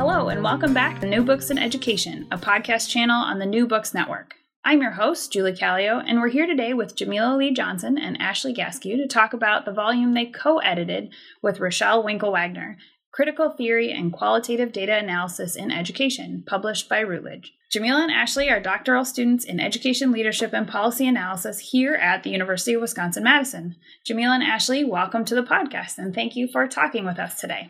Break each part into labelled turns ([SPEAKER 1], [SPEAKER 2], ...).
[SPEAKER 1] Hello, and welcome back to New Books in Education, a podcast channel on the New Books Network. I'm your host, Julie Callio, and we're here today with Jamila Lee Johnson and Ashley Gaskew to talk about the volume they co edited with Rachelle Winkle Wagner, Critical Theory and Qualitative Data Analysis in Education, published by Routledge. Jamila and Ashley are doctoral students in education leadership and policy analysis here at the University of Wisconsin Madison. Jamila and Ashley, welcome to the podcast, and thank you for talking with us today.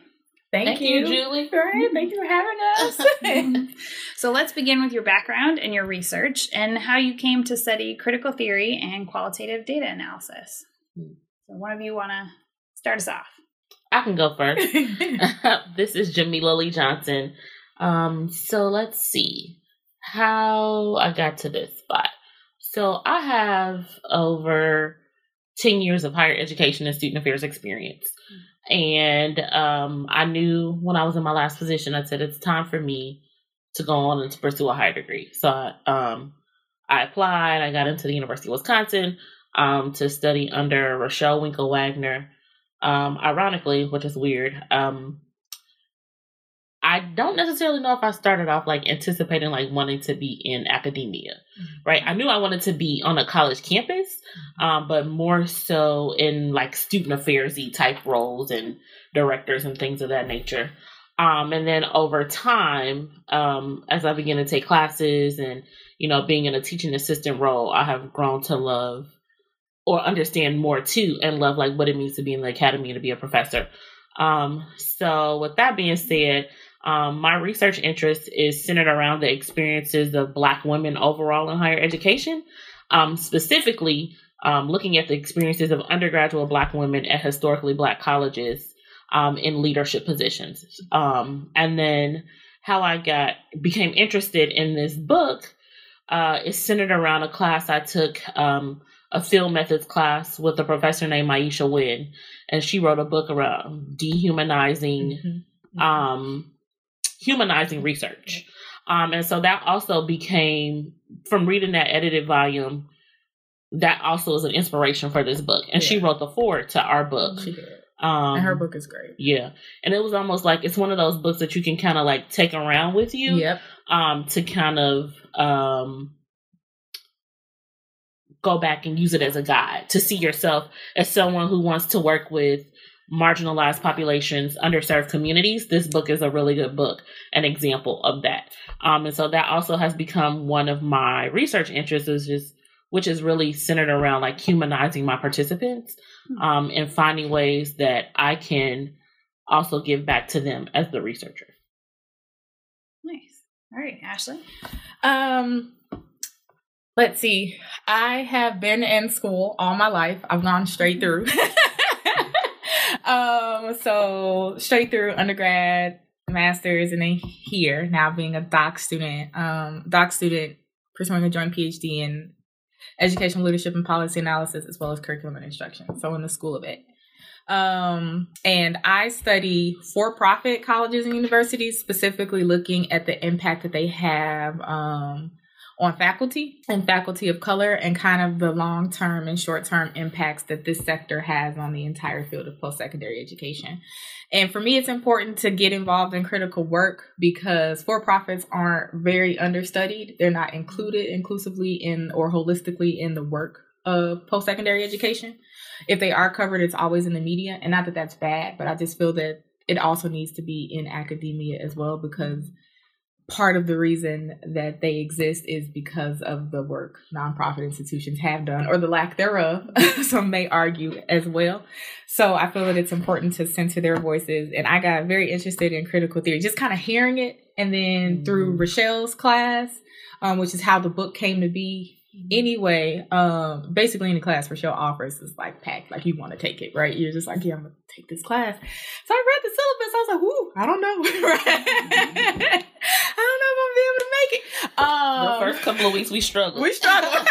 [SPEAKER 2] Thank,
[SPEAKER 3] Thank
[SPEAKER 2] you.
[SPEAKER 3] you, Julie.
[SPEAKER 2] Great. Thank you for having us.
[SPEAKER 1] So let's begin with your background and your research and how you came to study critical theory and qualitative data analysis. So one of you want to start us off?
[SPEAKER 3] I can go first. this is Jamila Lee Johnson. Um, so let's see how I got to this spot. So I have over 10 years of higher education and student affairs experience. And um, I knew when I was in my last position, I said it's time for me to go on and to pursue a higher degree. So I, um, I applied. I got into the University of Wisconsin um, to study under Rachelle Winkle Wagner. Um, ironically, which is weird, um, I don't necessarily know if I started off like anticipating like wanting to be in academia, right? I knew I wanted to be on a college campus, um, but more so in like student affairsy type roles and directors and things of that nature. Um, and then over time, um, as I began to take classes and you know being in a teaching assistant role, I have grown to love or understand more too, and love like what it means to be in the academy and to be a professor. Um, so with that being said, um, my research interest is centered around the experiences of Black women overall in higher education, um, specifically um, looking at the experiences of undergraduate Black women at historically Black colleges um, in leadership positions. Um, and then how I got became interested in this book uh, is centered around a class I took, um, a film methods class with a professor named Maisha Winn, and she wrote a book around dehumanizing.
[SPEAKER 2] Mm-hmm.
[SPEAKER 3] Um, humanizing research. Um, and so that also became, from reading that edited volume, that also is an inspiration for this book. And she wrote the forward to our book.
[SPEAKER 2] She did.
[SPEAKER 3] Um,
[SPEAKER 2] and her book is great.
[SPEAKER 3] Yeah. And it was almost like it's one of those books that you can kind of like take around with you
[SPEAKER 2] Yep.
[SPEAKER 3] um, to kind of um, go back and use it as a guide to see yourself as someone who wants to work with marginalized populations, underserved communities. This book is a really good book, an example of that. Um, and so that also has become one of my research interests, is just which is really centered around like humanizing my participants um, and finding ways that I can also give back to them as the researcher.
[SPEAKER 1] Nice. All right, Ashley.
[SPEAKER 2] Um, let's see. I have been in school all my life. I've gone straight through. um, so straight through undergrad, masters, and then here now being a doc student. Um, doc student pursuing a joint PhD in educational leadership and policy analysis, as well as curriculum and instruction. So in the School of it. Um, and I study for profit colleges and universities, specifically looking at the impact that they have um, on faculty and faculty of color and kind of the long term and short term impacts that this sector has on the entire field of post secondary education. And for me, it's important to get involved in critical work because for profits aren't very understudied. They're not included inclusively in or holistically in the work of post secondary education. If they are covered, it's always in the media. And not that that's bad, but I just feel that it also needs to be in academia as well because part of the reason that they exist is because of the work nonprofit institutions have done or the lack thereof some may argue as well so i feel that it's important to center their voices and i got very interested in critical theory just kind of hearing it and then mm-hmm. through Rachelle's class um, which is how the book came to be Anyway, um, basically in the class for sure offers is like packed, like you want to take it, right? You're just like, yeah, I'm gonna take this class. So I read the syllabus. I was like, whoo, I don't know. I don't know if I'm gonna be able to make it.
[SPEAKER 3] Um, the first couple of weeks we struggled.
[SPEAKER 2] We struggled.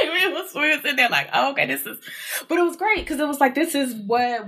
[SPEAKER 2] we was we was in there like, oh, okay, this is, but it was great because it was like this is what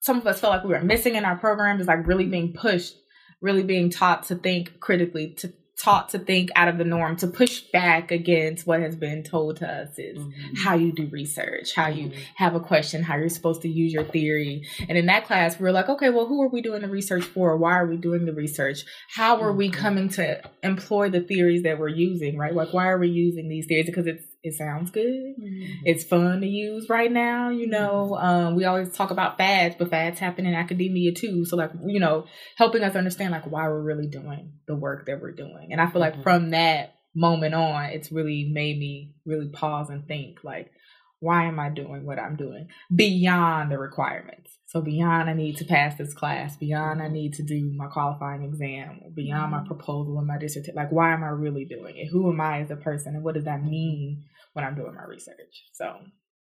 [SPEAKER 2] some of us felt like we were missing in our program is like really being pushed, really being taught to think critically, to taught to think out of the norm to push back against what has been told to us is mm-hmm. how you do research how you mm-hmm. have a question how you're supposed to use your theory and in that class we are like okay well who are we doing the research for why are we doing the research how are mm-hmm. we coming to employ the theories that we're using right like why are we using these theories because it's it sounds good. Mm-hmm. It's fun to use right now. You know, um, we always talk about fads, but fads happen in academia too. So like, you know, helping us understand like why we're really doing the work that we're doing. And I feel like mm-hmm. from that moment on, it's really made me really pause and think like, why am I doing what I'm doing beyond the requirements? So beyond I need to pass this class, beyond I need to do my qualifying exam, beyond my mm-hmm. proposal and my dissertation, like why am I really doing it? Who am I as a person and what does that mean when I'm doing my research. So,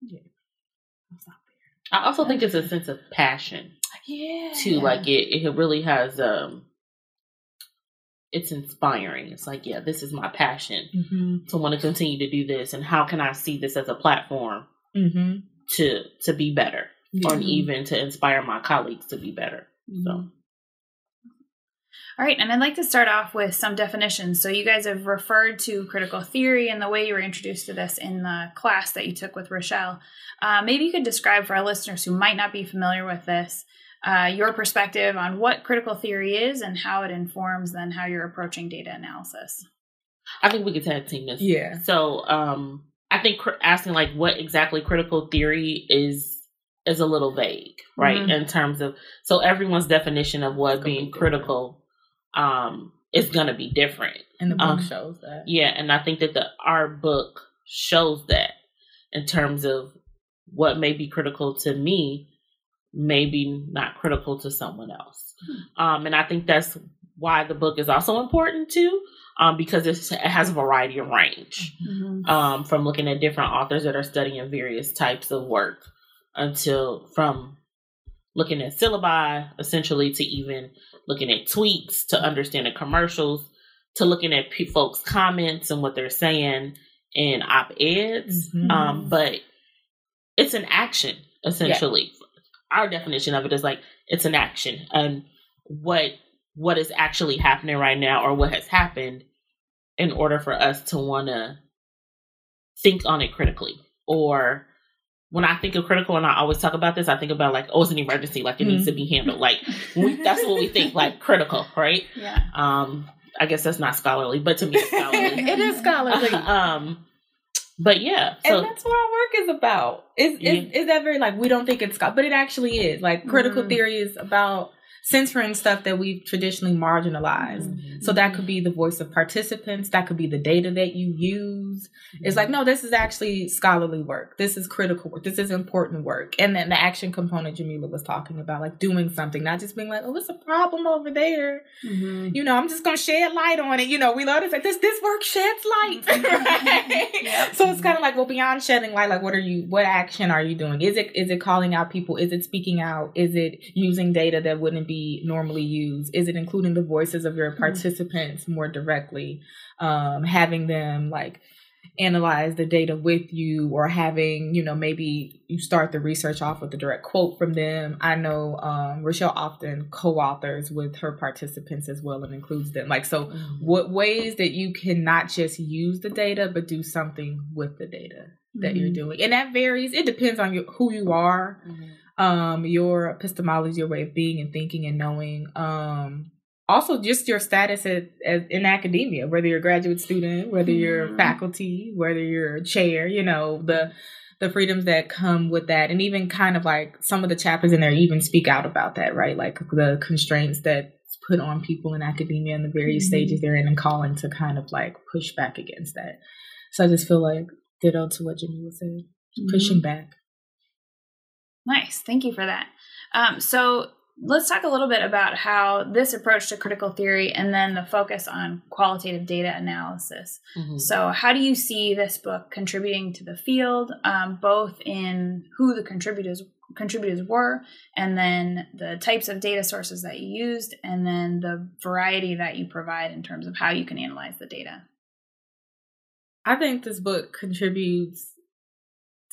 [SPEAKER 2] yeah.
[SPEAKER 3] I also think it's a sense of passion.
[SPEAKER 2] Yeah.
[SPEAKER 3] Too like it it really has um it's inspiring. It's like, yeah, this is my passion mm-hmm. to want to continue to do this and how can I see this as a platform mm-hmm. to to be better or even to inspire my colleagues to be better. So
[SPEAKER 1] mm-hmm. All right, and I'd like to start off with some definitions. So, you guys have referred to critical theory and the way you were introduced to this in the class that you took with Rachelle. Uh, maybe you could describe for our listeners who might not be familiar with this uh, your perspective on what critical theory is and how it informs then how you're approaching data analysis.
[SPEAKER 3] I think we could tag team this.
[SPEAKER 2] Yeah.
[SPEAKER 3] So, um, I think cr- asking like what exactly critical theory is is a little vague, right? Mm-hmm. In terms of so everyone's definition of what being critical um, is going to be different.
[SPEAKER 2] And the book um, shows that.
[SPEAKER 3] Yeah, and I think that the our book shows that in terms of what may be critical to me, maybe not critical to someone else. Hmm. Um, and I think that's why the book is also important too, um, because it has a variety of range mm-hmm. um, from looking at different authors that are studying various types of work until from looking at syllabi essentially to even looking at tweets to understanding commercials to looking at p- folks' comments and what they're saying in op eds. Mm-hmm. Um, but it's an action essentially. Yeah. Our definition of it is like it's an action, and what what is actually happening right now, or what has happened, in order for us to want to think on it critically, or when I think of critical and I always talk about this, I think about like, oh, it's an emergency, like it mm-hmm. needs to be handled. Like we, that's what we think, like critical, right?
[SPEAKER 1] Yeah.
[SPEAKER 3] Um, I guess that's not scholarly, but to me, it's scholarly.
[SPEAKER 2] it is scholarly.
[SPEAKER 3] um, but yeah,
[SPEAKER 2] so, and that's what our work is about. Is yeah. is, that very like we don't think it's but it actually is. Like critical mm. theory is about censoring stuff that we've traditionally marginalized. Mm-hmm. So that could be the voice of participants, that could be the data that you use. Mm-hmm. It's like, no, this is actually scholarly work. This is critical work. This is important work. And then the action component Jamila was talking about, like doing something, not just being like, oh, it's a problem over there. Mm-hmm. You know, I'm just gonna shed light on it. You know, we love to say this this work sheds light. right? yep. So it's kind of like, well, beyond shedding light, like what are you what action are you doing? Is it is it calling out people? Is it speaking out? Is it using data that wouldn't be normally used? Is it including the voices of your mm-hmm. participants more directly? Um, having them like analyze the data with you or having, you know, maybe you start the research off with a direct quote from them. I know um, Rachelle often co-authors with her participants as well and includes them. Like, so mm-hmm. what ways that you can not just use the data, but do something with the data that mm-hmm. you're doing. And that varies. It depends on your, who you are, mm-hmm. Um, your epistemology, your way of being and thinking and knowing. Um, also just your status at, in academia, whether you're a graduate student, whether you're mm-hmm. faculty, whether you're a chair, you know, the the freedoms that come with that and even kind of like some of the chapters in there even speak out about that, right? Like the constraints that put on people in academia and the various mm-hmm. stages they're in and calling to kind of like push back against that. So I just feel like ditto to what Jimmy was saying, mm-hmm. pushing back.
[SPEAKER 1] Nice. Thank you for that. Um, so let's talk a little bit about how this approach to critical theory and then the focus on qualitative data analysis. Mm-hmm. So, how do you see this book contributing to the field, um, both in who the contributors contributors were, and then the types of data sources that you used, and then the variety that you provide in terms of how you can analyze the data?
[SPEAKER 2] I think this book contributes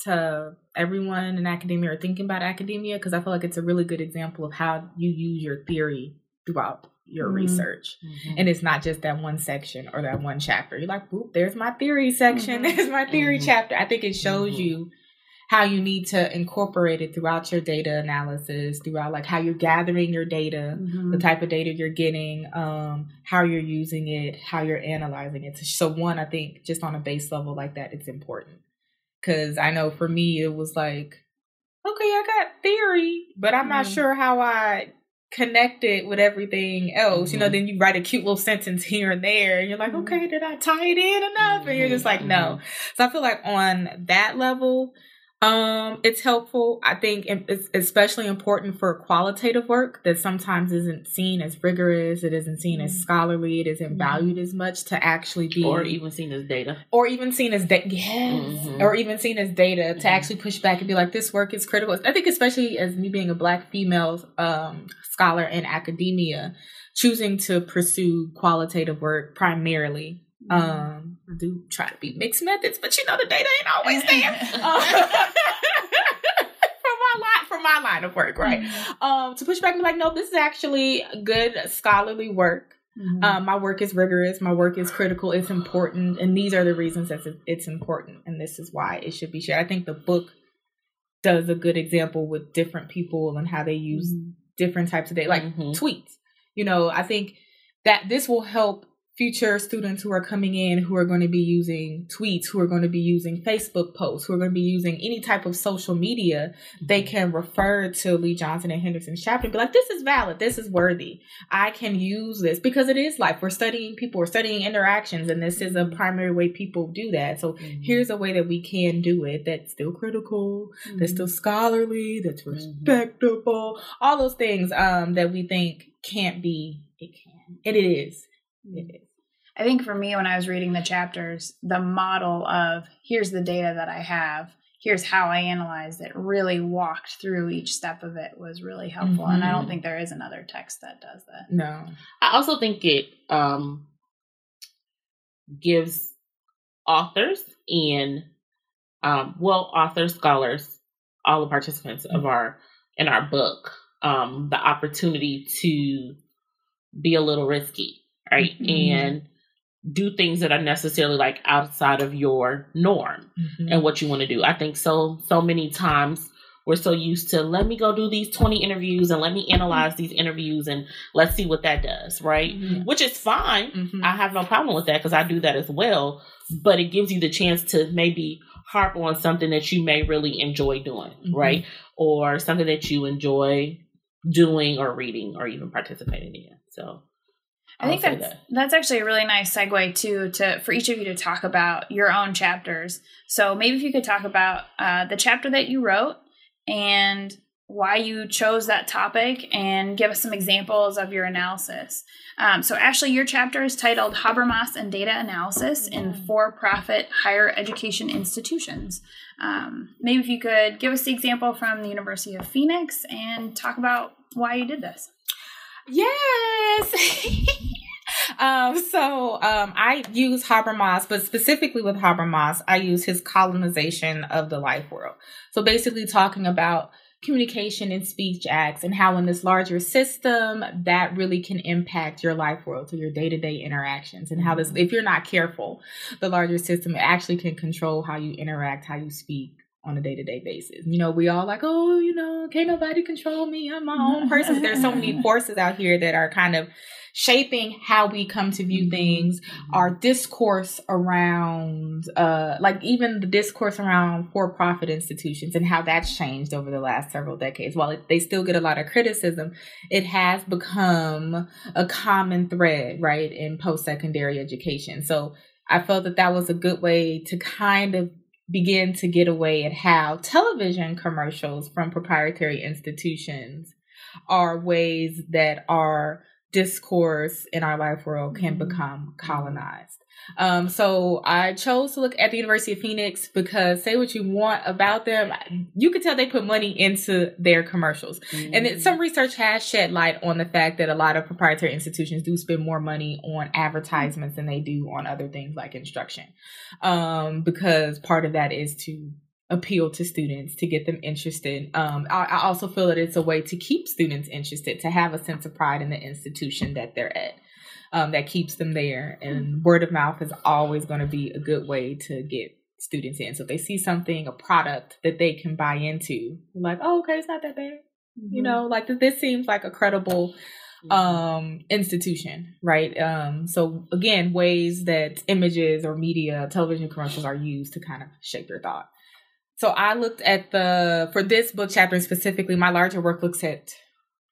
[SPEAKER 2] to everyone in academia or thinking about academia because I feel like it's a really good example of how you use your theory throughout your mm-hmm. research. Mm-hmm. And it's not just that one section or that one chapter. You're like, Oop, there's my theory section, mm-hmm. there's my theory mm-hmm. chapter. I think it shows mm-hmm. you how you need to incorporate it throughout your data analysis, throughout like how you're gathering your data, mm-hmm. the type of data you're getting, um, how you're using it, how you're analyzing it. So one, I think just on a base level like that, it's important. Cause I know for me, it was like, okay, I got theory, but I'm mm not mm-hmm. sure how I connect it with everything else. Mm-hmm. You know, mm-hmm. then you write a cute little sentence here and there, and you're like, mm-hmm. okay, did I tie it in enough? And you're just like, no. So I feel like on that level, um, it's helpful. I think it's especially important for qualitative work that sometimes isn't seen as rigorous. It isn't seen as mm-hmm. scholarly. It isn't mm-hmm. valued as much to actually be,
[SPEAKER 3] or even seen as data,
[SPEAKER 2] or even seen as data. Yes, mm-hmm. or even seen as data mm-hmm. to actually push back and be like, this work is critical. I think especially as me being a black female um, scholar in academia, choosing to pursue qualitative work primarily. Um, I do try to be mixed methods, but you know the data ain't always there. um, from my line, from my line of work, right? Mm-hmm. Um, to push back and be like, no, this is actually good scholarly work. Mm-hmm. Um, my work is rigorous. My work is critical. It's important, and these are the reasons that it's important, and this is why it should be shared. I think the book does a good example with different people and how they use mm-hmm. different types of data, like mm-hmm. tweets. You know, I think that this will help future students who are coming in who are going to be using tweets, who are going to be using Facebook posts, who are going to be using any type of social media, they can refer to Lee Johnson and Henderson's chapter and be like, this is valid, this is worthy. I can use this because it is life. We're studying people, we're studying interactions, and this is a primary way people do that. So mm-hmm. here's a way that we can do it that's still critical, mm-hmm. that's still scholarly, that's mm-hmm. respectable, all those things um, that we think can't be, it can. And it is. It is.
[SPEAKER 1] I think for me, when I was reading the chapters, the model of here's the data that I have, here's how I analyzed it, really walked through each step of it was really helpful. Mm-hmm. And I don't mm-hmm. think there is another text that does that.
[SPEAKER 2] No.
[SPEAKER 3] I also think it um, gives authors and, um, well, authors, scholars, all the participants mm-hmm. of our in our book um, the opportunity to be a little risky, right? Mm-hmm. And do things that are necessarily like outside of your norm mm-hmm. and what you want to do. I think so so many times we're so used to let me go do these 20 interviews and let me analyze these interviews and let's see what that does, right? Mm-hmm. Which is fine. Mm-hmm. I have no problem with that because I do that as well, but it gives you the chance to maybe harp on something that you may really enjoy doing, mm-hmm. right? Or something that you enjoy doing or reading or even participating in. So
[SPEAKER 1] I think that's that. that's actually a really nice segue too to for each of you to talk about your own chapters. So maybe if you could talk about uh, the chapter that you wrote and why you chose that topic and give us some examples of your analysis. Um, so, Ashley, your chapter is titled Habermas and Data Analysis in For Profit Higher Education Institutions. Um, maybe if you could give us the example from the University of Phoenix and talk about why you did this.
[SPEAKER 2] Yes. Um, so um, I use Habermas, but specifically with Habermas, I use his colonization of the life world. So basically, talking about communication and speech acts and how in this larger system that really can impact your life world so your day-to-day interactions and how this if you're not careful the larger system actually can control how you interact how you speak on a day-to-day basis. You know we all like oh you know can't nobody control me. I'm my own person. But there's so many forces out here that are kind of shaping how we come to view things, our discourse around, uh, like even the discourse around for profit institutions and how that's changed over the last several decades. While it, they still get a lot of criticism, it has become a common thread, right, in post secondary education. So I felt that that was a good way to kind of begin to get away at how television commercials from proprietary institutions are ways that our discourse in our life world can mm-hmm. become colonized. Um, so I chose to look at the University of Phoenix because say what you want about them, you could tell they put money into their commercials. Mm-hmm. And it, some research has shed light on the fact that a lot of proprietary institutions do spend more money on advertisements than they do on other things like instruction. Um, because part of that is to appeal to students to get them interested. Um, I, I, also feel that it's a way to keep students interested, to have a sense of pride in the institution that they're at. Um, that keeps them there, and word of mouth is always going to be a good way to get students in. So if they see something, a product that they can buy into, like, oh, okay, it's not that bad. Mm-hmm. You know, like this seems like a credible um institution right um so again ways that images or media television commercials are used to kind of shape your thought so I looked at the, for this book chapter specifically, my larger work looks at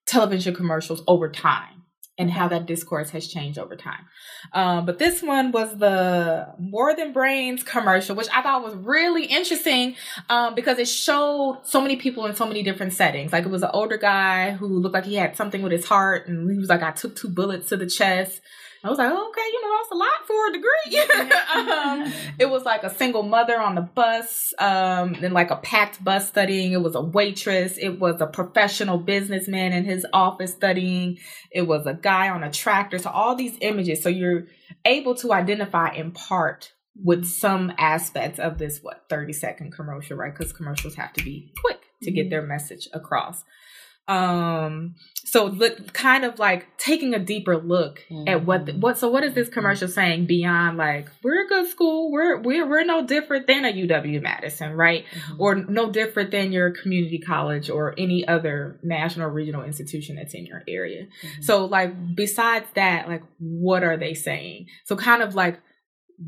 [SPEAKER 2] television commercials over time and how that discourse has changed over time. Um, but this one was the More Than Brains commercial, which I thought was really interesting um, because it showed so many people in so many different settings. Like it was an older guy who looked like he had something with his heart, and he was like, I took two bullets to the chest. I was like, okay, you know, that's a lot for a degree. um, it was like a single mother on the bus, um, and like a packed bus studying. It was a waitress. It was a professional businessman in his office studying. It was a guy on a tractor. So all these images. So you're able to identify in part with some aspects of this, what, 30 second commercial, right? Because commercials have to be quick to get mm-hmm. their message across. Um, so look, kind of like taking a deeper look mm-hmm. at what the, what. So what is this commercial saying beyond like we're a good school, we're we're we're no different than a UW Madison, right? Mm-hmm. Or no different than your community college or any other national or regional institution that's in your area. Mm-hmm. So like besides that, like what are they saying? So kind of like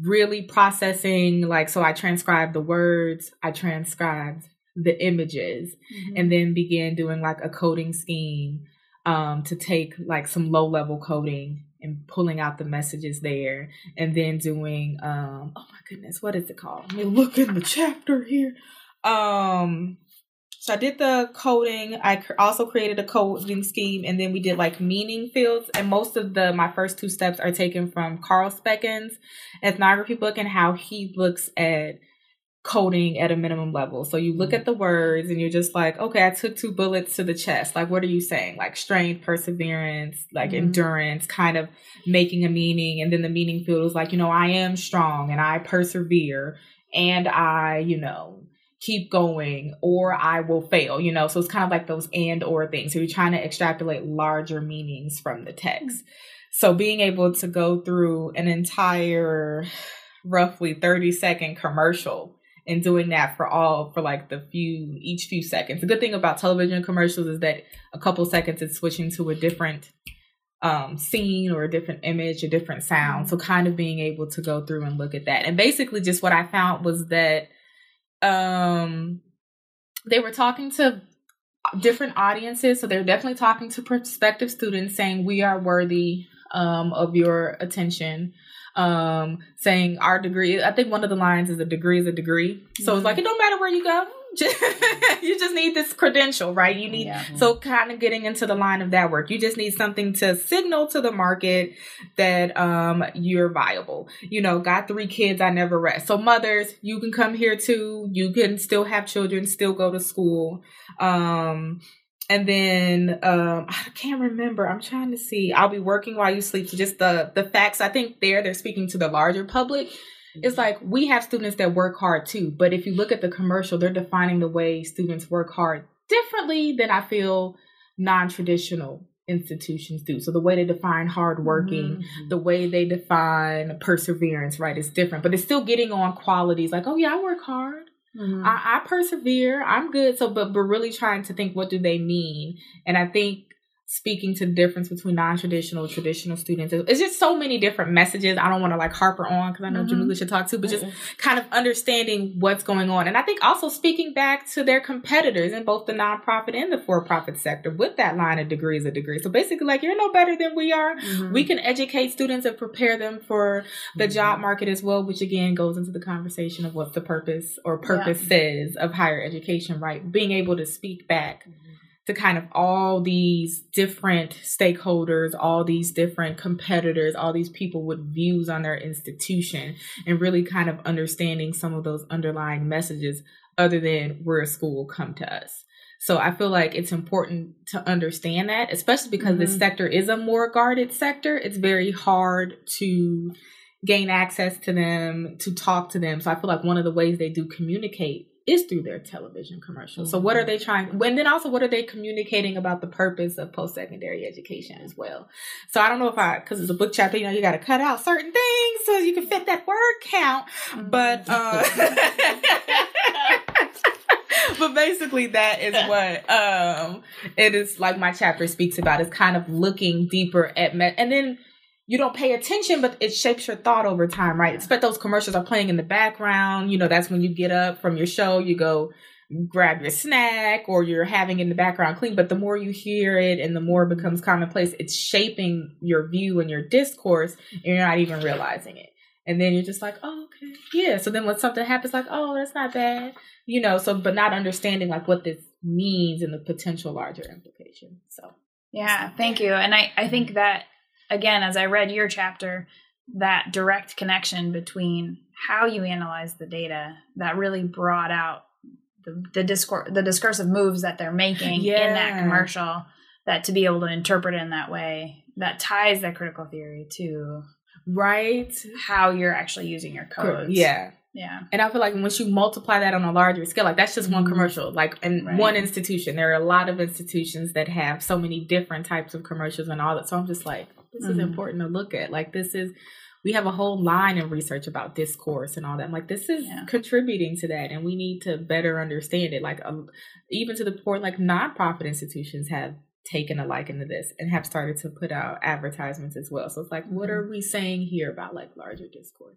[SPEAKER 2] really processing like so I transcribed the words, I transcribed the images mm-hmm. and then began doing like a coding scheme um, to take like some low level coding and pulling out the messages there and then doing um oh my goodness what is it called? Let me look in the chapter here. Um so i did the coding. I also created a coding scheme and then we did like meaning fields and most of the my first two steps are taken from Carspecken's ethnography book and how he looks at coding at a minimum level. So you look mm-hmm. at the words and you're just like, okay, I took two bullets to the chest. Like, what are you saying? Like strength, perseverance, like mm-hmm. endurance, kind of making a meaning. And then the meaning field was like, you know, I am strong and I persevere and I, you know, keep going or I will fail, you know. So it's kind of like those and or things. So you're trying to extrapolate larger meanings from the text. Mm-hmm. So being able to go through an entire roughly 30 second commercial and doing that for all for like the few each few seconds. The good thing about television commercials is that a couple seconds it's switching to a different um, scene or a different image, a different sound. So kind of being able to go through and look at that. And basically just what I found was that um they were talking to different audiences. So they're definitely talking to prospective students saying we are worthy um, of your attention um, saying our degree. I think one of the lines is a degree is a degree. So mm-hmm. it's like it don't matter where you go. you just need this credential, right? You need yeah. so kind of getting into the line of that work. You just need something to signal to the market that um you're viable. You know, got three kids, I never rest. So mothers, you can come here too. You can still have children, still go to school. Um and then um, I can't remember. I'm trying to see. I'll be working while you sleep. So just the the facts. I think there they're speaking to the larger public. It's like we have students that work hard too, but if you look at the commercial, they're defining the way students work hard differently than I feel non-traditional institutions do. So the way they define hardworking, mm-hmm. the way they define perseverance, right, is different. But it's still getting on qualities like, oh yeah, I work hard. Mm-hmm. I, I persevere. I'm good. So, but but really trying to think what do they mean? And I think speaking to the difference between non-traditional traditional students it's just so many different messages i don't want to like harper on because i know mm-hmm. jamila should talk too but just kind of understanding what's going on and i think also speaking back to their competitors in both the nonprofit and the for-profit sector with that line of degrees of degree so basically like you're no better than we are mm-hmm. we can educate students and prepare them for the mm-hmm. job market as well which again goes into the conversation of what the purpose or purpose yeah. says of higher education right being able to speak back mm-hmm to kind of all these different stakeholders, all these different competitors, all these people with views on their institution, and really kind of understanding some of those underlying messages other than we're a school, will come to us. So I feel like it's important to understand that, especially because mm-hmm. this sector is a more guarded sector. It's very hard to gain access to them, to talk to them. So I feel like one of the ways they do communicate is through their television commercials. Mm-hmm. So what are mm-hmm. they trying when then also what are they communicating about the purpose of post secondary education as well? So I don't know if I cuz it's a book chapter, you know, you got to cut out certain things so you can fit that word count. Mm-hmm. But uh but basically that is what um it is like my chapter speaks about is kind of looking deeper at me- and then you don't pay attention, but it shapes your thought over time, right? Expect those commercials are playing in the background. You know, that's when you get up from your show, you go grab your snack or you're having in the background clean. But the more you hear it and the more it becomes commonplace, it's shaping your view and your discourse, and you're not even realizing it. And then you're just like, oh, okay. Yeah. So then when something happens, like, oh, that's not bad. You know, so, but not understanding like what this means and the potential larger implication. So,
[SPEAKER 1] yeah, thank you. And I, I think that again, as I read your chapter, that direct connection between how you analyze the data that really brought out the the, discourse, the discursive moves that they're making yeah. in that commercial that to be able to interpret it in that way that ties that critical theory to
[SPEAKER 2] right
[SPEAKER 1] how you're actually using your codes
[SPEAKER 2] yeah
[SPEAKER 1] yeah.
[SPEAKER 2] And I feel like once you multiply that on a larger scale, like that's just one mm-hmm. commercial, like in right. one institution. There are a lot of institutions that have so many different types of commercials and all that. So I'm just like, this mm-hmm. is important to look at. Like this is we have a whole line of research about discourse and all that. I'm like, this is yeah. contributing to that, and we need to better understand it. Like, um, even to the point, like nonprofit institutions have taken a liking to this and have started to put out advertisements as well. So it's like, mm-hmm. what are we saying here about like larger discourse?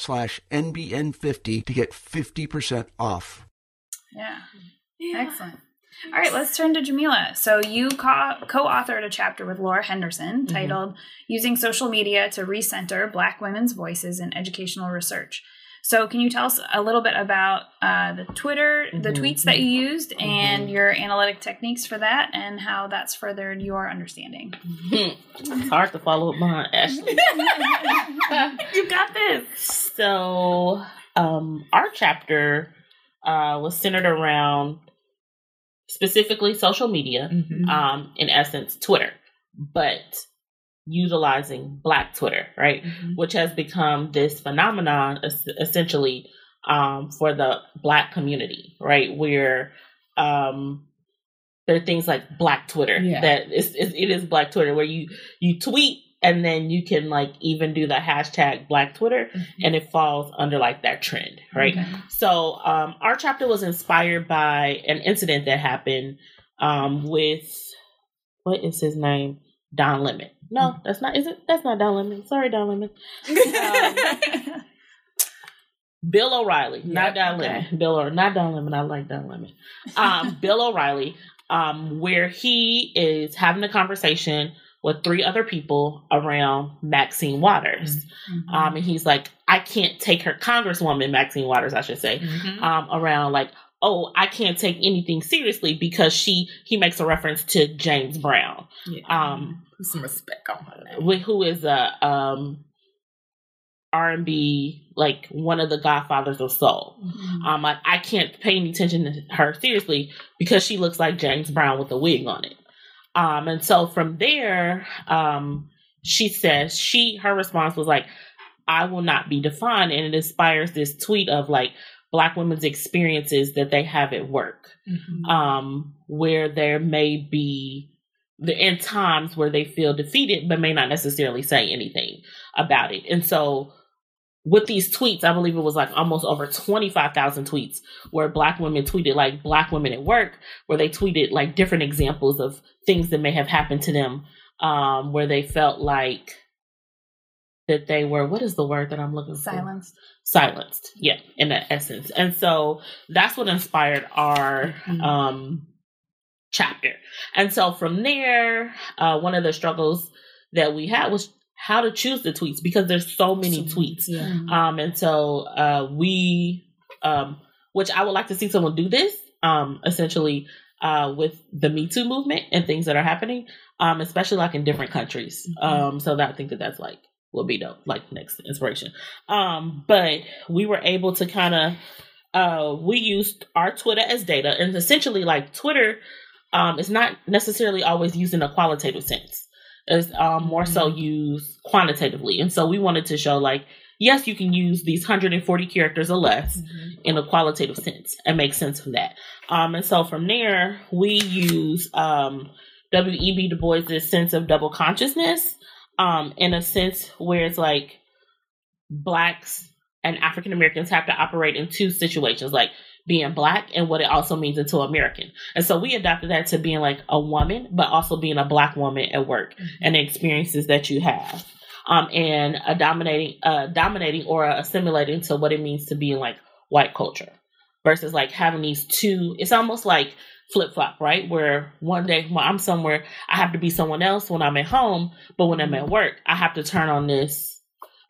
[SPEAKER 4] slash NBN50 to get 50% off.
[SPEAKER 1] Yeah. yeah. Excellent. All right, let's turn to Jamila. So, you co authored a chapter with Laura Henderson mm-hmm. titled mm-hmm. Using Social Media to Recenter Black Women's Voices in Educational Research. So, can you tell us a little bit about uh, the Twitter, mm-hmm. the tweets that you used, mm-hmm. and your analytic techniques for that, and how that's furthered your understanding?
[SPEAKER 3] Mm-hmm. It's hard to follow up behind Ashley.
[SPEAKER 1] you got this.
[SPEAKER 3] So, um, our chapter uh, was centered around specifically social media, mm-hmm. um, in essence, Twitter, but utilizing Black Twitter, right? Mm-hmm. Which has become this phenomenon essentially um, for the Black community, right? Where um, there are things like Black Twitter
[SPEAKER 2] Yeah.
[SPEAKER 3] that is, is it is Black Twitter where you you tweet and then you can like even do the hashtag Black Twitter and it falls under like that trend, right?
[SPEAKER 2] Okay.
[SPEAKER 3] So um, our chapter was inspired by an incident that happened um, with what is his name? Don Lemon. No, that's not. Is it? That's not Don Lemon. Sorry, Don Lemon. Um, Bill O'Reilly, not
[SPEAKER 2] Yep,
[SPEAKER 3] Don
[SPEAKER 2] okay.
[SPEAKER 3] Lemon. Bill or not Don Lemon. I like Don Lemon. Um, Bill O'Reilly, um, where he is having a conversation with three other people around Maxine Waters.
[SPEAKER 2] Mm-hmm.
[SPEAKER 3] Um, and he's like, I can't take her Congresswoman Maxine Waters, I should say,
[SPEAKER 2] Mhm.
[SPEAKER 3] um, around like, oh, I can't take anything seriously because she he makes a reference to James Brown,
[SPEAKER 2] Yeah.
[SPEAKER 3] um,
[SPEAKER 2] Put some respect on her name.
[SPEAKER 3] who is a um R and B like one of the godfathers of soul.
[SPEAKER 2] Mm-hmm.
[SPEAKER 3] Um, I, I can't pay any attention to her seriously because she looks like James Brown with a wig on it. Um, and so from there, um, she says she her response was like, "I will not be defined," and it inspires this tweet of like black women's experiences that they have at work,
[SPEAKER 2] Mhm.
[SPEAKER 3] um, where there may be the in times where they feel defeated but may not necessarily say anything about it, and so with these tweets, I believe it was like almost over 25,000 tweets where black women tweeted like black women at work, where they tweeted like different examples of things that may have happened to them, um, where they felt like that they were, what is the word that I'm looking for?
[SPEAKER 1] Silence.
[SPEAKER 3] Silenced. Yeah, in that essence. And so that's what inspired our,
[SPEAKER 2] Mhm.
[SPEAKER 3] um, chapter. And so from there, uh, one of the struggles that we had was how to choose the tweets because there's so many tweets.
[SPEAKER 2] Yeah.
[SPEAKER 3] Um, and so uh, we, um, which I would like to see someone do this, um, essentially uh, with the Me Too movement and things that are happening, um, especially like in different countries.
[SPEAKER 2] Mhm.
[SPEAKER 3] Um, so that I think that that's like will be the like next inspiration. Um, but we were able to kind of uh, we used our Twitter as data, and essentially like Twitter um, is not necessarily always used in a qualitative sense. It's um, more so used quantitatively, and so we wanted to show like yes, you can use these 140 characters or less
[SPEAKER 2] Mm-hmm.
[SPEAKER 3] in a qualitative sense and make sense of that. Um, and so from there, we use um, W.E.B. Du Bois's sense of double consciousness um, in a sense where it's like blacks and African Americans have to operate in two situations, like being black and what it also means into American. And so we adapted that to being like a woman, but also being a black woman at work and the experiences that you have. Um, and a dominating, uh, dominating or assimilating to what it means to be in like white culture versus like having these two. It's almost like flip flop, right? Where one day when I'm somewhere, I have to be someone else when I'm at home, but when I'm at work, I have to turn on this.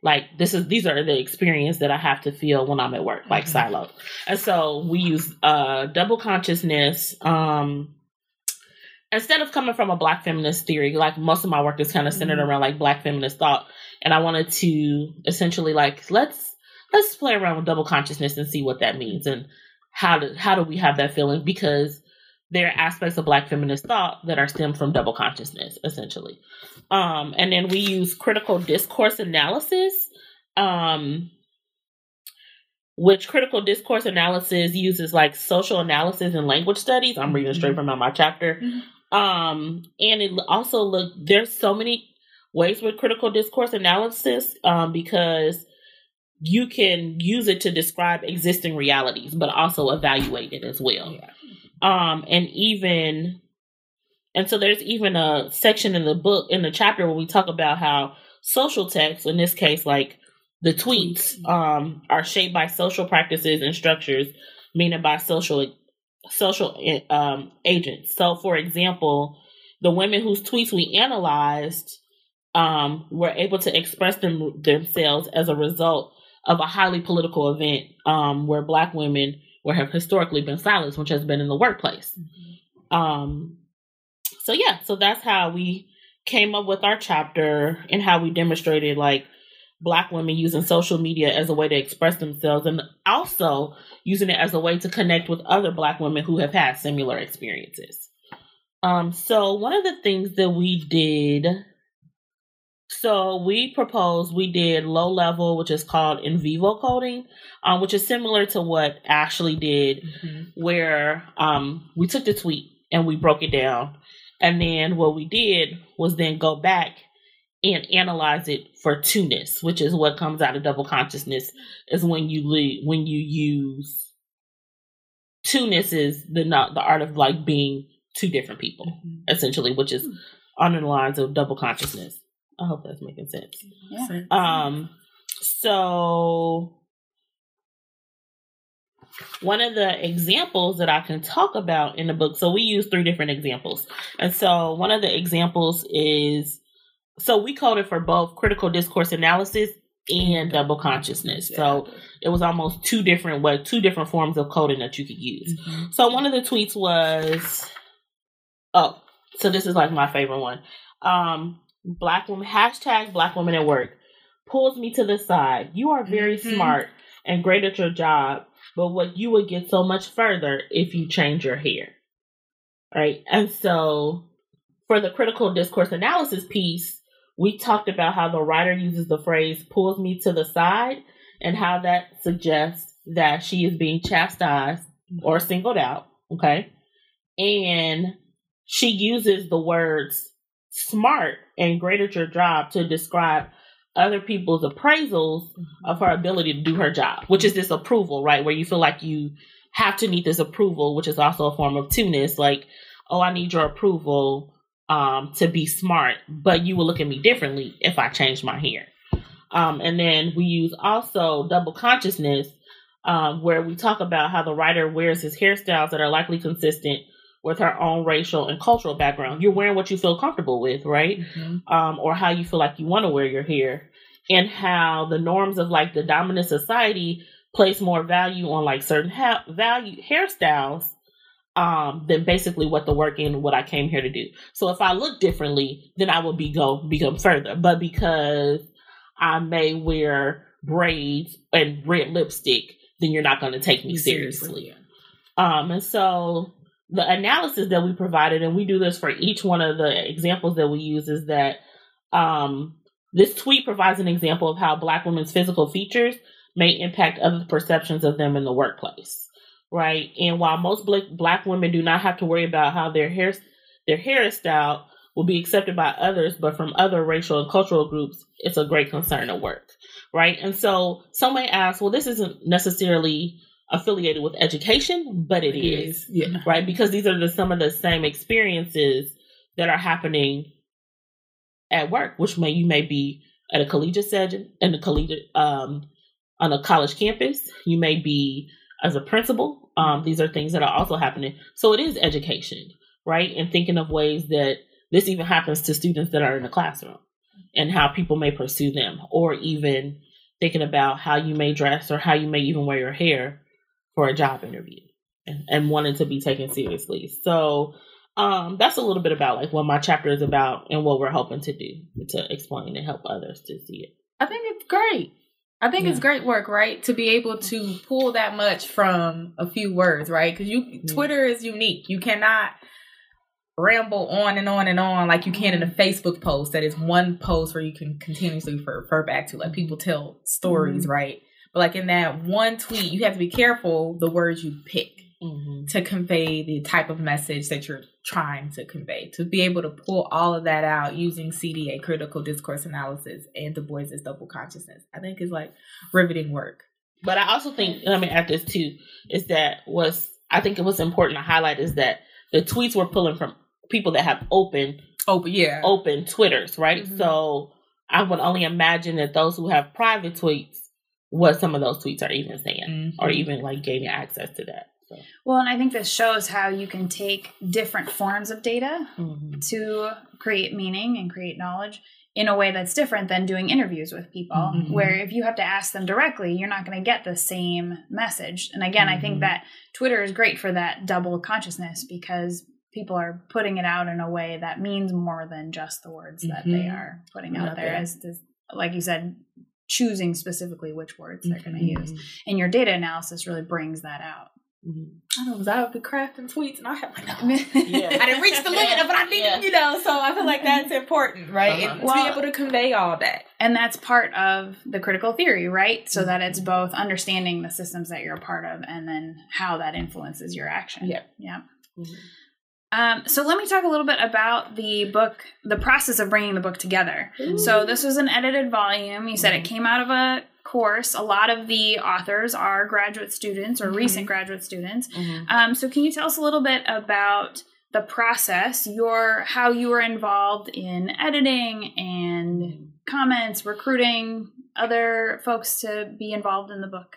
[SPEAKER 3] Like this is these are the experience that I have to feel when I'm at work, like silo. And so we use uh double consciousness. Um instead of coming from a black feminist theory, like most of my work is kind of centered around like black feminist thought. And I wanted to essentially like let's let's play around with double consciousness and see what that means and how do how do we have that feeling? Because there are aspects of black feminist thought that are stemmed from double consciousness essentially. Um and then we use critical discourse analysis um which critical discourse analysis uses like social analysis and language studies. I'm reading straight from my chapter. Um and it also look there's so many ways with critical discourse analysis um because you can use it to describe existing realities, but also evaluate it as well.
[SPEAKER 2] Yeah.
[SPEAKER 3] Um, and even, and so there's even a section in the book, in the chapter where we talk about how social texts, in this case, like the tweets, um, are shaped by social practices and structures, meaning by social, social, um, agents. So for example, the women whose tweets we analyzed, um, were able to express them, themselves as a result of a highly political event um, where black women were have historically been silenced, which has been in the workplace. Um, so yeah, so that's how we came up with our chapter and how we demonstrated like black women using social media as a way to express themselves and also using it as a way to connect with other black women who have had similar experiences. Um, so one of the things that we did so we proposed we did low level, which is called in vivo coding, um, which is similar to what Ashley did,
[SPEAKER 2] Mm-hmm.
[SPEAKER 3] where um, we took the tweet and we broke it down. And then what we did was then go back and analyze it for two-ness, which is what comes out of double consciousness, is when you le- when you use two-ness is the not the art of like being two different people, mm-hmm. essentially, which is on the lines of double consciousness. I hope that's making sense. Yeah. Um so one of the examples that I can talk about in the book, so we use three different examples. And so one of the examples is so we coded for both critical discourse analysis and double consciousness. So it was almost two different what two different forms of coding that you could use. Mm-hmm. So one of the tweets was oh, so this is like my favorite one. Um black woman hashtag black woman at work pulls me to the side. You are very mm-hmm. smart and great at your job but what you would get so much further if you change your hair. Right. And so for the critical discourse analysis piece, we talked about how the writer uses the phrase pulls me to the side and how that suggests that she is being chastised or singled out. Okay. And she uses the words smart and great at your job to describe other people's appraisals of her ability to do her job, which is this approval, right? Where you feel like you have to need this approval, which is also a form of two-ness, like, oh, I need your approval um, to be smart, but you will look at me differently if I change my hair. Um, and then we use also double consciousness, um, where we talk about how the writer wears his hairstyles that are likely consistent with her own racial and cultural background. You're wearing what you feel comfortable with, right? Mm-hmm. Um, or how you feel like you want to wear your hair. And how the norms of like the dominant society place more value on like certain ha- value hairstyles um than basically what the work and what I came here to do. So if I look differently, then I will be go become further. But because I may wear braids and red lipstick, then you're not going to take me seriously. seriously. Um, and so the analysis that we provided, and we do this for each one of the examples that we use, is that um, this tweet provides an example of how Black women's physical features may impact other perceptions of them in the workplace, right? And while most Black women do not have to worry about how their hair their hairstyle will be accepted by others, but from other racial and cultural groups, it's a great concern at work, right? And so some may ask, well, this isn't necessarily affiliated with education, but it, it is, is, yeah. right? Because these are the, some of the same experiences that are happening at work, which may you may be at a collegiate setting, in a collegiate um, on a college campus. You may be as a principal. Um, these are things that are also happening. So it is education, right? And thinking of ways that this even happens to students that are in the classroom and how people may pursue them, or even thinking about how you may dress or how you may even wear your hair for a job interview and, and wanting to be taken seriously. So um, that's a little bit about like what my chapter is about and what we're hoping to do to explain and help others to see it.
[SPEAKER 2] I think it's great. I think yeah. it's great work, right? To be able to pull that much from a few words, right? Because you mm-hmm. Twitter is unique. You cannot ramble on and on and on like you can in a mm-hmm. Facebook post that is one post where you can continuously refer back to. Like people tell stories, mm-hmm. right? But like in that one tweet, you have to be careful the words you pick mm-hmm. to convey the type of message that you're trying to convey. To be able to pull all of that out using CDA, critical discourse analysis, and Du Bois's double consciousness, I think is like riveting work.
[SPEAKER 3] But I also think, let me add this too, is that was I think it was important to highlight is that the tweets were pulling from people that have open,
[SPEAKER 2] open, yeah,
[SPEAKER 3] open Twitters, right? Mm-hmm. So I would only imagine that those who have private tweets what some of those tweets are even saying mm-hmm. or even like gaining access to that. So.
[SPEAKER 1] Well, and I think this shows how you can take different forms of data mm-hmm. to create meaning and create knowledge in a way that's different than doing interviews with people, mm-hmm. where if you have to ask them directly, you're not going to get the same message. And again, I think mm-hmm. that Twitter is great for that double consciousness because people are putting it out in a way that means more than just the words that they mm-hmm. are putting out there. As this, like you said, choosing specifically which words they're going to mm-hmm. use. And your data analysis really brings that out.
[SPEAKER 2] Mm-hmm. I know, because I would be crafting tweets and I have like, no, yeah. I didn't reach the limit of what I needed, yeah. you know. So I feel like that's important, right? Uh-huh. Well, to be able to convey all that,
[SPEAKER 1] and that's part of the critical theory, right? So mm-hmm. that it's both understanding the systems that you're a part of, and then how that influences your action.
[SPEAKER 2] Yeah,
[SPEAKER 1] yeah.
[SPEAKER 2] Mm-hmm.
[SPEAKER 1] Um, so let me talk a little bit about the book, the process of bringing the book together. So this was an edited volume. You said it came out of a course. A lot of the authors are graduate students or recent graduate students. Um, so can you tell us a little bit about the process, your how you were involved in editing and comments, recruiting other folks to be involved in the book?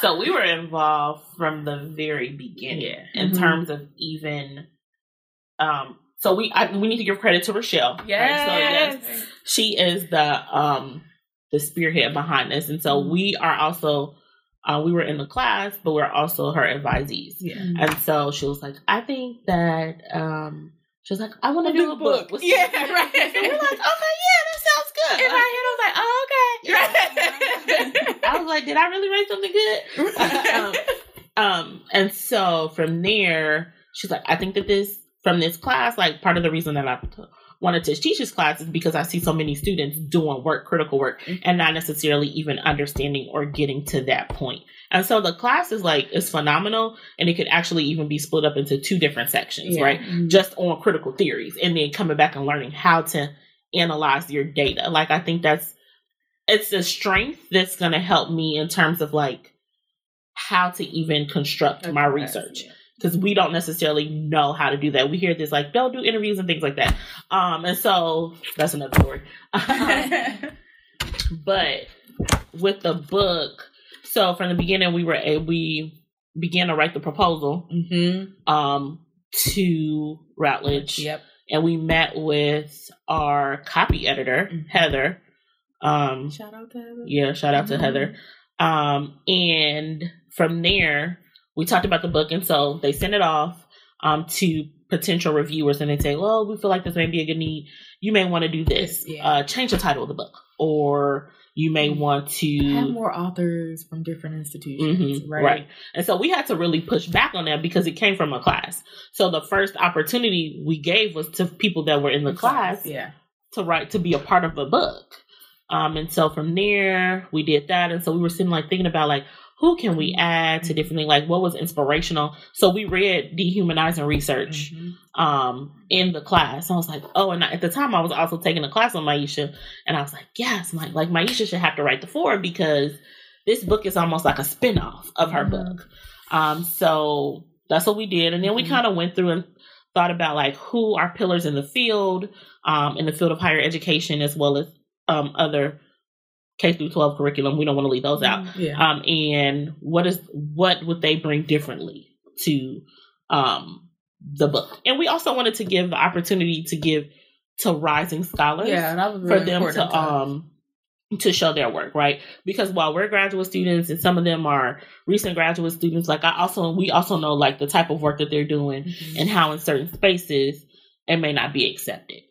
[SPEAKER 3] So we were involved from the very beginning in
[SPEAKER 2] Mhm.
[SPEAKER 3] terms of even. Um, so we I, we need to give credit to Rachelle. right? So yes, she is the um the spearhead behind this, and so we are also uh, we were in the class, but we're also her advisees.
[SPEAKER 2] Yeah.
[SPEAKER 3] And so she was like, I think that um she was like, I want to do a book. with
[SPEAKER 2] Yeah, right.
[SPEAKER 3] And we're like, okay, yeah, that sounds good.
[SPEAKER 2] In my head, I was like, oh, okay.
[SPEAKER 3] I was like, did I really write something good? um, um, and so from there, she's like, I think that this from this class, like part of the reason that I t- wanted to teach this class is because I see so many students doing work, critical work, and not necessarily even understanding or getting to that point. And so the class is like is phenomenal, and it could actually even be split up into two different sections,
[SPEAKER 2] Yeah.
[SPEAKER 3] right? Just on critical theories, and then coming back and learning how to analyze your data. Like I think that's it's a strength that's going to help me in terms of like how to even construct my research because we don't necessarily know how to do that. We hear this like don't do interviews and things like that. Um, and so that's another story. but with the book, so from the beginning, we were a, we began to write the proposal
[SPEAKER 2] mm-hmm.
[SPEAKER 3] um to Routledge
[SPEAKER 2] Yep.
[SPEAKER 3] and we met with our copy editor
[SPEAKER 2] Mhm.
[SPEAKER 3] Heather. Um,
[SPEAKER 2] Shout out to Heather.
[SPEAKER 3] yeah, shout out to
[SPEAKER 2] Mhm.
[SPEAKER 3] Heather. Um, and from there, we talked about the book, and so they sent it off um, to potential reviewers, and they say, "Well, we feel like this may be a good need. You may want to do this.
[SPEAKER 2] Yeah.
[SPEAKER 3] Uh, change the title of the book, or you may want to
[SPEAKER 2] Have more authors from different institutions,
[SPEAKER 3] Mhm,
[SPEAKER 2] right?
[SPEAKER 3] right. And so we had to really push back on that because it came from a class. So the first opportunity we gave was to people that were in the class
[SPEAKER 2] Yeah.
[SPEAKER 3] to write to be a part of the book. Um, and so from there we did that, and so we were sitting like thinking about like who can we add to different things, like what was inspirational. So we read dehumanizing research
[SPEAKER 2] Mhm.
[SPEAKER 3] um in the class. I was like, oh, and at the time I was also taking a class on Maisha, and I was like, yes, like like Maisha should have to write the forward because this book is almost like a spin-off of her
[SPEAKER 2] Mhm.
[SPEAKER 3] book. Um, so that's what we did, and then we
[SPEAKER 2] Mhm.
[SPEAKER 3] kind of went through and thought about like who are pillars in the field, um, in the field of higher education as well as um other K through twelve curriculum. We don't want to leave those out
[SPEAKER 2] Yeah.
[SPEAKER 3] um, and what is what would they bring differently to um, the book? And we also wanted to give the opportunity to give to rising scholars
[SPEAKER 2] yeah, was
[SPEAKER 3] for them to um to show their work, right? Because while we're graduate students and some of them are recent graduate students, like I also we also know like the type of work that they're doing
[SPEAKER 2] Mhm.
[SPEAKER 3] and how in certain spaces it may not be accepted.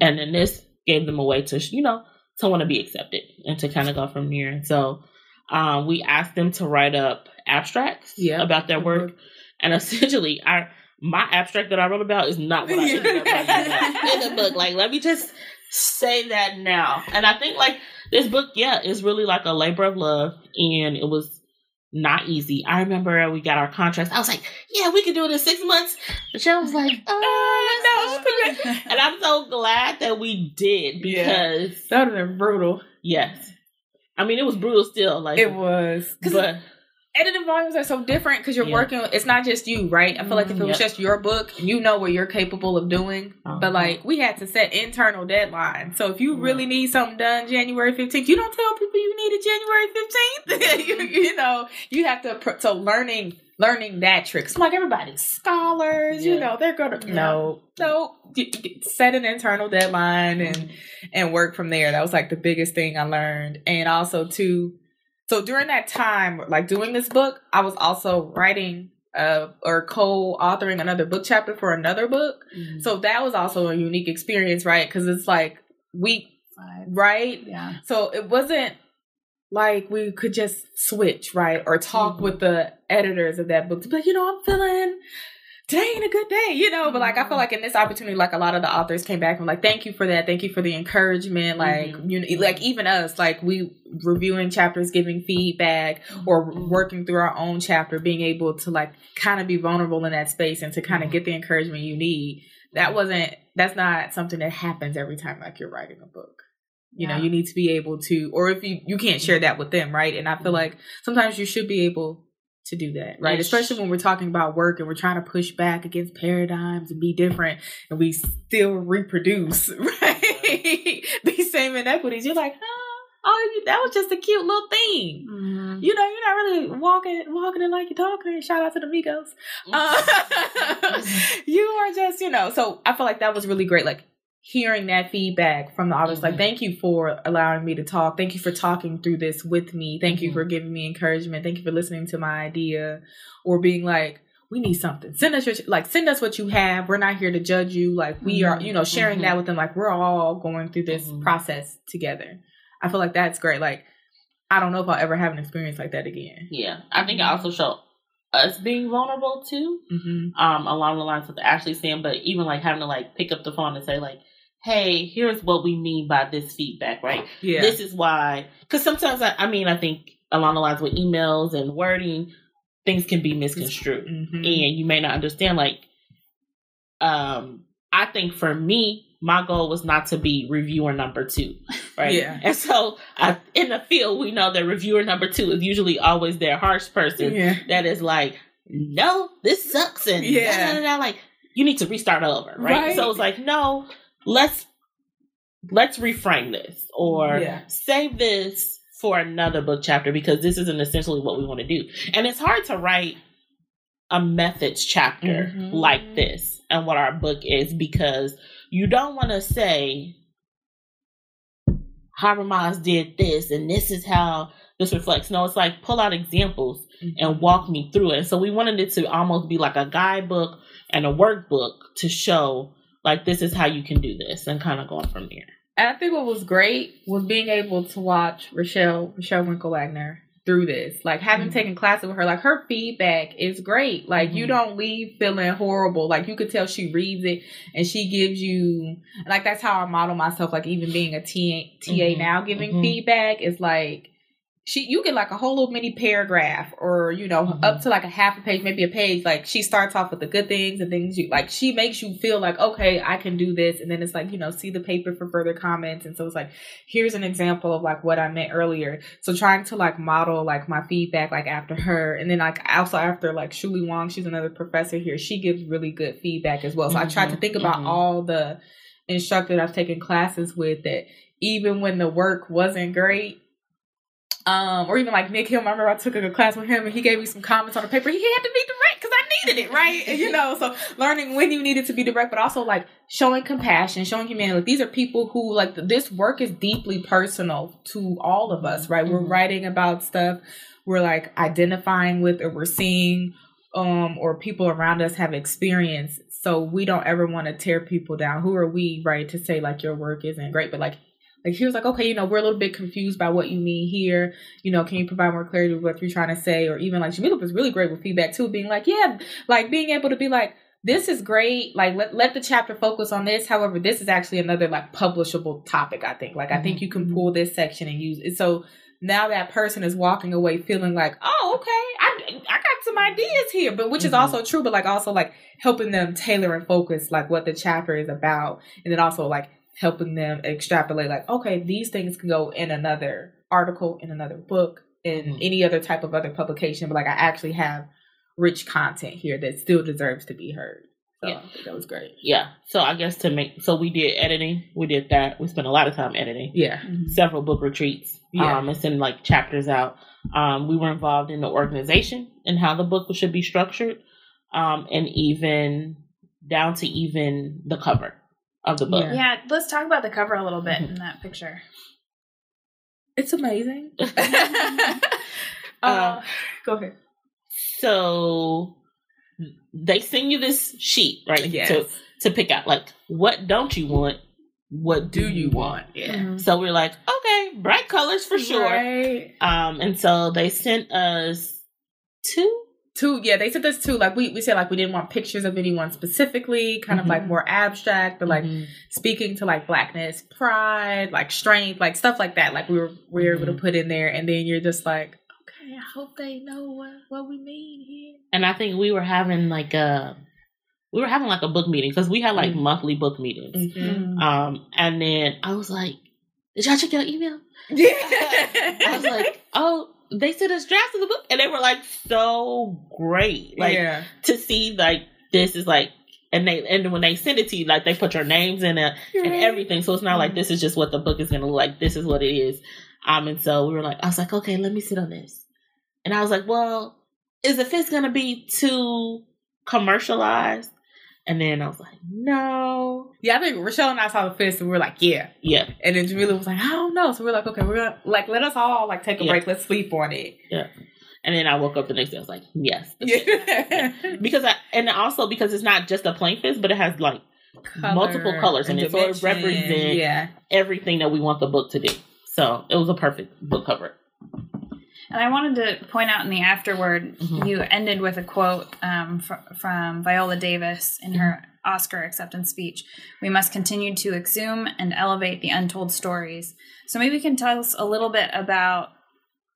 [SPEAKER 3] And then this gave them a way to, you know, to want to be accepted and to kind of go from there. So um, we asked them to write up abstracts
[SPEAKER 2] Yeah.
[SPEAKER 3] about their work. And essentially, our my abstract that I wrote about is not what I ended up in the book. Like, let me just say that now. And I think like this book, yeah, is really like a labor of love, and it was not easy. I remember we got our contracts. I was like, yeah, we can do it in six months. Michelle was like, oh, uh, no. And I'm so glad that we did
[SPEAKER 2] Yeah.
[SPEAKER 3] because,
[SPEAKER 2] that would have been brutal.
[SPEAKER 3] yes. I mean, it was brutal still. Like,
[SPEAKER 2] It was.
[SPEAKER 3] but
[SPEAKER 2] editing volumes are so different because you're
[SPEAKER 3] Yeah.
[SPEAKER 2] working. It's not just you, right? I feel like if it was
[SPEAKER 3] Yep.
[SPEAKER 2] just your book, you know what you're capable of doing.
[SPEAKER 3] Uh-huh.
[SPEAKER 2] But like we had to set internal deadlines. So if you
[SPEAKER 3] Yeah.
[SPEAKER 2] really need something done January 15th, you don't tell people you need it January 15th. you, you know, you have to. So learning, learning that trick. So like everybody's scholars, you know, they're gonna no, no. Set an internal deadline and and work from there. That was like the biggest thing I learned. And also too, so during that time, like doing this book, I was also writing uh or co-authoring another book chapter for another book. So that was also a unique experience, right? Because it's like week right?
[SPEAKER 1] Yeah.
[SPEAKER 2] So it wasn't like we could just switch, right? Or talk
[SPEAKER 3] Mhm.
[SPEAKER 2] with the editors of that book to be like, you know, I'm feeling today ain't a good day, you know. But like, I feel mm-hmm. like in this opportunity, like a lot of the authors came back and like, thank you for that, thank you for the encouragement. Like,
[SPEAKER 3] Mhm.
[SPEAKER 2] you know, like even us, like we reviewing chapters, giving feedback, or mm-hmm. working through our own chapter, being able to like kind of be vulnerable in that space and to kind of mm-hmm. get the encouragement you need. That wasn't. That's not something that happens every time like you're writing a book. You know, you need to be able to, or if you you can't share that with them, right? And I feel like sometimes you should be able to do that, right?
[SPEAKER 3] Yes.
[SPEAKER 2] Especially when we're talking about work and we're trying to push back against paradigms and be different, and we still reproduce, right? These same inequities. You're like, huh? Oh, that was just a cute little thing.
[SPEAKER 1] Mhm.
[SPEAKER 2] You know, you're not really walking walking it like you're talking. Shout out to the Migos. Uh, you are just, you know. So I feel like that was really great. Like hearing that feedback from the audience. Like,
[SPEAKER 3] Mhm.
[SPEAKER 2] thank you for allowing me to talk. Thank you for talking through this with me. Thank you
[SPEAKER 3] Mhm.
[SPEAKER 2] for giving me encouragement. Thank you for listening to my idea, or being like. We need something. Send us your like. Send us what you have. We're not here to judge you. Like we are, you know, sharing
[SPEAKER 3] Mhm.
[SPEAKER 2] that with them. Like we're all going through this
[SPEAKER 3] Mhm.
[SPEAKER 2] process together. I feel like that's great. Like I don't know if I'll ever have an experience like that again.
[SPEAKER 3] Yeah, I think it also showed us being vulnerable too,
[SPEAKER 2] Mm-hmm.
[SPEAKER 3] um, along the lines of Ashley saying, but even like having to like pick up the phone and say like, "Hey, here's what we mean by this feedback, right?
[SPEAKER 2] Yeah.
[SPEAKER 3] This is why." Because sometimes I, I mean, I think along the lines with emails and wording, things can be misconstrued,
[SPEAKER 2] Mhm.
[SPEAKER 3] and you may not understand. Like, um, I think for me, my goal was not to be reviewer number two, right?
[SPEAKER 2] Yeah.
[SPEAKER 3] And so, I, in the field, we know that reviewer number two is usually always their harsh person
[SPEAKER 2] Yeah.
[SPEAKER 3] that is like, no, this sucks, and
[SPEAKER 2] Yeah.
[SPEAKER 3] yeah, da, da, da, like you need to restart over, right?
[SPEAKER 2] Right.
[SPEAKER 3] So it's like, no, let's let's reframe this or
[SPEAKER 2] Yeah.
[SPEAKER 3] save this for another book chapter because this isn't essentially what we want to do. And it's hard to write a methods chapter
[SPEAKER 2] Mhm.
[SPEAKER 3] like this and what our book is because you don't want to say Habermas did this and this is how this reflects. No, it's like pull out examples and walk me through it. And so we wanted it to almost be like a guidebook and a workbook to show like this is how you can do this and kind of going from there.
[SPEAKER 2] And I think what was great was being able to watch Rachelle Rachelle Winkle Wagner through this. Like having
[SPEAKER 3] Mhm.
[SPEAKER 2] taken classes with her, like her feedback is great. Like you
[SPEAKER 3] Mhm.
[SPEAKER 2] don't leave feeling horrible. Like you could tell she reads it and she gives you like that's how I model myself. Like even being a TA, TA
[SPEAKER 3] Mhm.
[SPEAKER 2] now giving
[SPEAKER 3] Mhm.
[SPEAKER 2] feedback is like she you get like a whole little mini paragraph or you know
[SPEAKER 3] Mhm.
[SPEAKER 2] up to like a half a page maybe a page. Like she starts off with the good things and things you like she makes you feel like okay i can do this. And then it's like you know see the paper for further comments. And so it's like here's an example of like what i meant earlier. So trying to like model like my feedback like after her. And then like also after like Xueli Wang she's another professor here. She gives really good feedback as well. So i tried to
[SPEAKER 3] Mhm,
[SPEAKER 2] think about
[SPEAKER 3] mhm.
[SPEAKER 2] all the instructors i've taken classes with that even when the work wasn't great um, or even like Nick Hill. I remember I took a class with him and he gave me some comments on the paper. He had to be direct because I needed it, right? And, you know, so learning when you needed to be direct, but also like showing compassion, showing humanity. Like these are people who like this work is deeply personal to all of us, right? We're
[SPEAKER 3] Mhm.
[SPEAKER 2] writing about stuff we're like identifying with or we're seeing um or people around us have experienced. So we don't ever want to tear people down. Who are we, right, to say like your work isn't great, but like like he was like, okay, you know, we're a little bit confused by what you mean here. You know, can you provide more clarity with what you're trying to say? Or even like Jamila was really great with feedback too, being like, yeah, like being able to be like, this is great. Like let let the chapter focus on this. However, this is actually another like publishable topic. I think. Like I think you can pull this section and use it. So now that person is walking away feeling like, oh, okay, I I got some ideas here, but which is
[SPEAKER 3] Mhm.
[SPEAKER 2] also true. But like also like helping them tailor and focus like what the chapter is about, and then also like helping them extrapolate like okay these things can go in another article in another book in
[SPEAKER 3] Mhm.
[SPEAKER 2] any other type of other publication but like i actually have rich content here that still deserves to be heard so
[SPEAKER 3] Yeah.
[SPEAKER 2] That was great
[SPEAKER 3] Yeah. So I guess to make so we did editing. We did that. We spent a lot of time editing.
[SPEAKER 2] yeah
[SPEAKER 3] Several book retreats.
[SPEAKER 2] Yeah.
[SPEAKER 3] Um and sending like chapters out. Um we were involved in the organization and how the book should be structured. Um and even down to even the cover of the book.
[SPEAKER 2] Yeah.
[SPEAKER 1] Yeah, let's talk about the cover a little bit in that picture.
[SPEAKER 2] it's amazing
[SPEAKER 3] Uh,
[SPEAKER 2] uh, go ahead
[SPEAKER 3] So they send you this sheet, right?
[SPEAKER 2] Yes.
[SPEAKER 3] To to pick out like what don't you want? What do you want?
[SPEAKER 2] yeah
[SPEAKER 3] So we're like, okay, bright colors for sure.
[SPEAKER 2] right
[SPEAKER 3] Um, and so they sent us two
[SPEAKER 2] two yeah they said this too like we, we said like we didn't want pictures of anyone specifically kind
[SPEAKER 3] Mhm.
[SPEAKER 2] of like more abstract but like
[SPEAKER 3] Mhm.
[SPEAKER 2] speaking to like blackness pride like strength like stuff like that like we were we were able to
[SPEAKER 3] Mhm.
[SPEAKER 2] put in there and then you're just like okay i hope they know what what we mean here
[SPEAKER 3] and I think we were having like a we were having like a book meeting because we had like
[SPEAKER 2] Mhm.
[SPEAKER 3] monthly book meetings.
[SPEAKER 2] Mm-hmm.
[SPEAKER 3] Um, and then I was like, "Did y'all check your email?"
[SPEAKER 2] yeah
[SPEAKER 3] I was like, "Oh, they sent us drafts of the book," and they were like so great, like
[SPEAKER 2] yeah
[SPEAKER 3] to see like this is like. And they and when they send it to you, like they put your names in it and everything. So it's not like this is just what the book is gonna look like. This is what it is. Um, and so we were like, I was like, okay, let me sit on this. And I was like, well, is the fist gonna be too commercialized? And then I was like, no.
[SPEAKER 2] yeah i think rachelle and i saw the fist and we were like yeah
[SPEAKER 3] Yeah.
[SPEAKER 2] and then jamila was like i don't know so we're like okay we're gonna like let us all like take a
[SPEAKER 3] Yeah.
[SPEAKER 2] break let's sleep on it Yeah.
[SPEAKER 3] And then I woke up the next day. I was like, yes.
[SPEAKER 2] yeah
[SPEAKER 3] Because I and also because it's not just a plain fist, but it has like multiple colors in
[SPEAKER 2] and
[SPEAKER 3] it, so it represents
[SPEAKER 2] yeah
[SPEAKER 3] everything that we want the book to do. So it was a perfect book cover.
[SPEAKER 1] And I wanted to point out in the afterword,
[SPEAKER 3] Mhm.
[SPEAKER 1] you ended with a quote um, fr- from Viola Davis in her Oscar acceptance speech. We must continue to exhume and elevate the untold stories. So maybe you can tell us a little bit about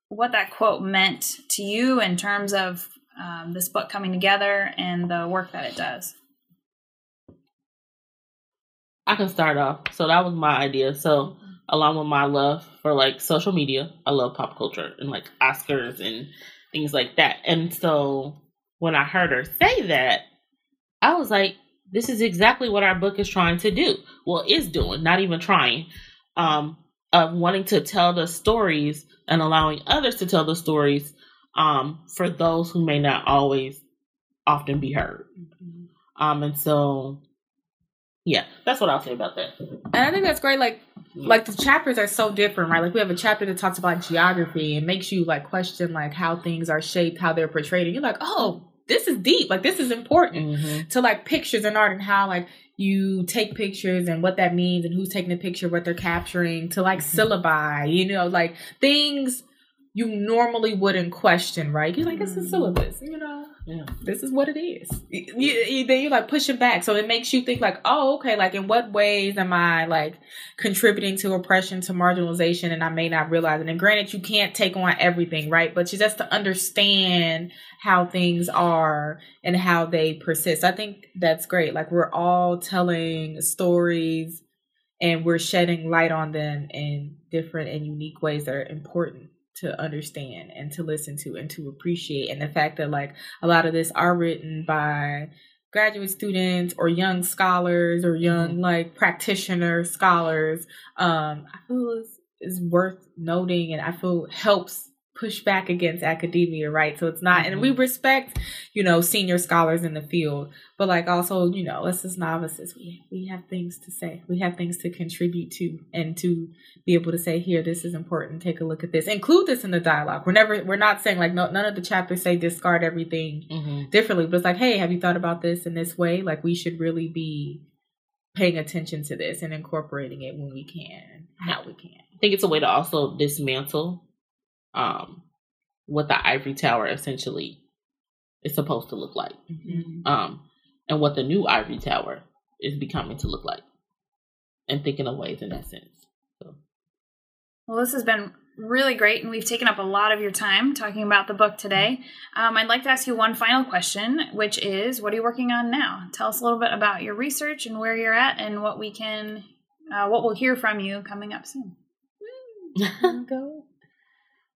[SPEAKER 1] what that quote meant to you in terms of um, this book coming together and the work that it does.
[SPEAKER 3] I can start off. So that was my idea. So along with my love for like social media, I love pop culture and like Oscars and things like that. And so when I heard her say that, I was like, this is exactly what our book is trying to do. Well, is doing, not even trying. Um, of wanting to tell the stories and allowing others to tell the stories um, for those who may not always often be heard. Um, and so, yeah, that's what I'll say about that.
[SPEAKER 2] And I think that's great. Like, like the chapters are so different, right? Like we have a chapter that talks about geography and makes you like question like how things are shaped, how they're portrayed, and you're like, oh, this is deep. Like this is important
[SPEAKER 3] Mm-hmm.
[SPEAKER 2] to like pictures and art and how like you take pictures and what that means and who's taking the picture, what they're capturing, to like syllabi, you know, like things you normally wouldn't question, right? You're like, it's a mm. syllabus, you know.
[SPEAKER 3] Yeah.
[SPEAKER 2] This is what it is. You, you- then you're like pushing back, so it makes you think like, oh, okay, like in what ways am I like contributing to oppression, to marginalization, and I may not realize it. And granted, you can't take on everything, right? But you just to understand how things are and how they persist. I think that's great. Like we're all telling stories and we're shedding light on them in different and unique ways that are important to understand and to listen to and to appreciate. And the fact that like a lot of this are written by graduate students or young scholars or young like practitioner scholars, um, I feel is is worth noting and I feel helps push back against academia, right? So it's not, and we respect, you know, senior scholars in the field, but like also, you know, us as novices, we we have things to say, we have things to contribute to, and to be able to say, here, this is important. Take a look at this. Include this in the dialogue. We're never, we're not saying like no, none of the chapters say discard everything
[SPEAKER 3] Mm-hmm.
[SPEAKER 2] differently, but it's like, hey, have you thought about this in this way? Like we should really be paying attention to this and incorporating it when we can, how we can.
[SPEAKER 3] I think it's a way to also dismantle um, what the ivory tower essentially is supposed to look like, um, and what the new ivory tower is becoming to look like, and thinking of ways in that sense. So,
[SPEAKER 1] Well, this has been really great, and we've taken up a lot of your time talking about the book today. Um, I'd like to ask you one final question, which is what are you working on now? Tell us a little bit about your research and where you're at, and what we can, uh, what we'll hear from you coming up soon.
[SPEAKER 2] Go.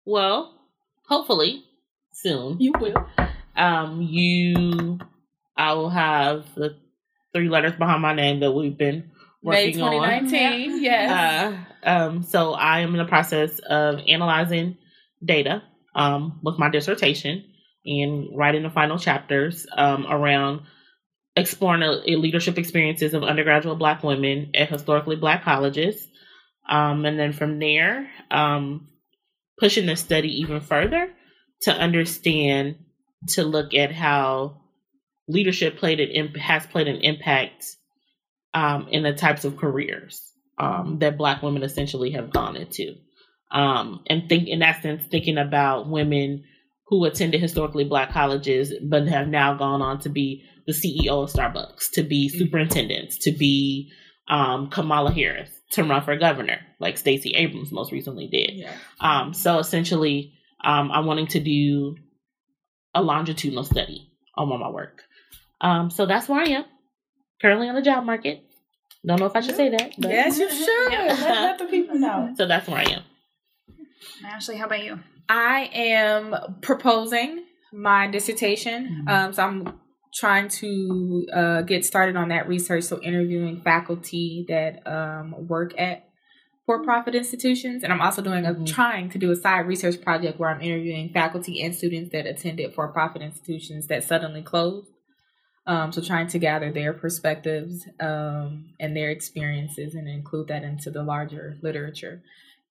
[SPEAKER 3] Well, hopefully soon.
[SPEAKER 2] You will.
[SPEAKER 3] Um, you, I will have the three letters behind my name that we've been
[SPEAKER 2] May
[SPEAKER 3] working on.
[SPEAKER 2] 2019. Yes.
[SPEAKER 3] Uh, um, so I am in the process of analyzing data um, with my dissertation and writing the final chapters um, around exploring the leadership experiences of undergraduate Black women at historically Black colleges. Um, and then from there, um, pushing the study even further to understand, to look at how leadership played an imp- has played an impact um, in the types of careers um, that Black women essentially have gone into, um, and think in that sense thinking about women who attended historically black colleges but have now gone on to be the CEO of Starbucks, to be
[SPEAKER 2] Mm-hmm.
[SPEAKER 3] superintendents, to be um, Kamala Harris, to run for governor, like Stacey Abrams most recently did.
[SPEAKER 2] Yeah.
[SPEAKER 3] Um, so essentially, um, I'm wanting to do a longitudinal study on my work. Um, so that's where I am. Currently on the job market. Don't know if I should say that. But
[SPEAKER 2] Yes, you should. Let, let the people know.
[SPEAKER 3] So that's where I am.
[SPEAKER 1] Ashley, how about you?
[SPEAKER 2] I am proposing my dissertation. Um, so I'm trying to uh, get started on that research. So interviewing faculty that um, work at for-profit institutions, and I'm also doing a
[SPEAKER 3] Mhm.
[SPEAKER 2] trying to do a side research project where I'm interviewing faculty and students that attended for-profit institutions that suddenly closed. Um, so trying to gather their perspectives um, and their experiences and include that into the larger literature.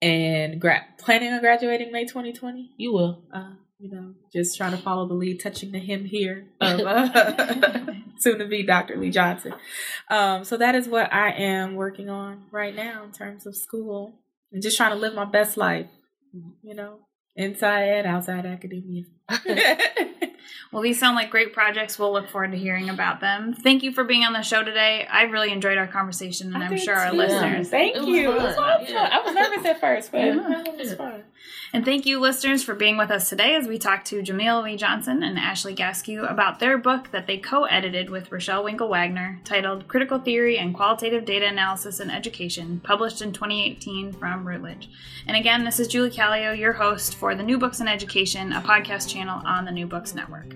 [SPEAKER 2] And gra- planning on graduating May 2020
[SPEAKER 3] You will.
[SPEAKER 2] uh, you know, just trying to follow the lead, touching the hem here of uh, soon to be Dr. Lee Johnson. Um, so that is what I am working on right now in terms of school and just trying to live my best life, you know, inside and outside academia.
[SPEAKER 1] Well, these sound like great projects. We'll look forward to hearing about them. Thank you for being on the show today. I really enjoyed our conversation, and
[SPEAKER 2] I
[SPEAKER 1] I'm
[SPEAKER 2] did
[SPEAKER 1] sure our listeners.
[SPEAKER 2] Thank
[SPEAKER 3] It
[SPEAKER 2] you.
[SPEAKER 3] fun.
[SPEAKER 2] It was lot of
[SPEAKER 3] Yeah.
[SPEAKER 2] I was nervous at first, but
[SPEAKER 1] Yeah.
[SPEAKER 2] it was fun.
[SPEAKER 1] And thank you, listeners, for being with us today as we talk to Jamila Lee Johnson and Ashley Gaskew about their book that they co edited with Rachelle Winkle Wagner titled Critical Theory and Qualitative Data Analysis in Education, published in 2018 from Routledge. And again, this is Julie Callio, your host for the New Books in Education, a podcast channel on the New Books Network.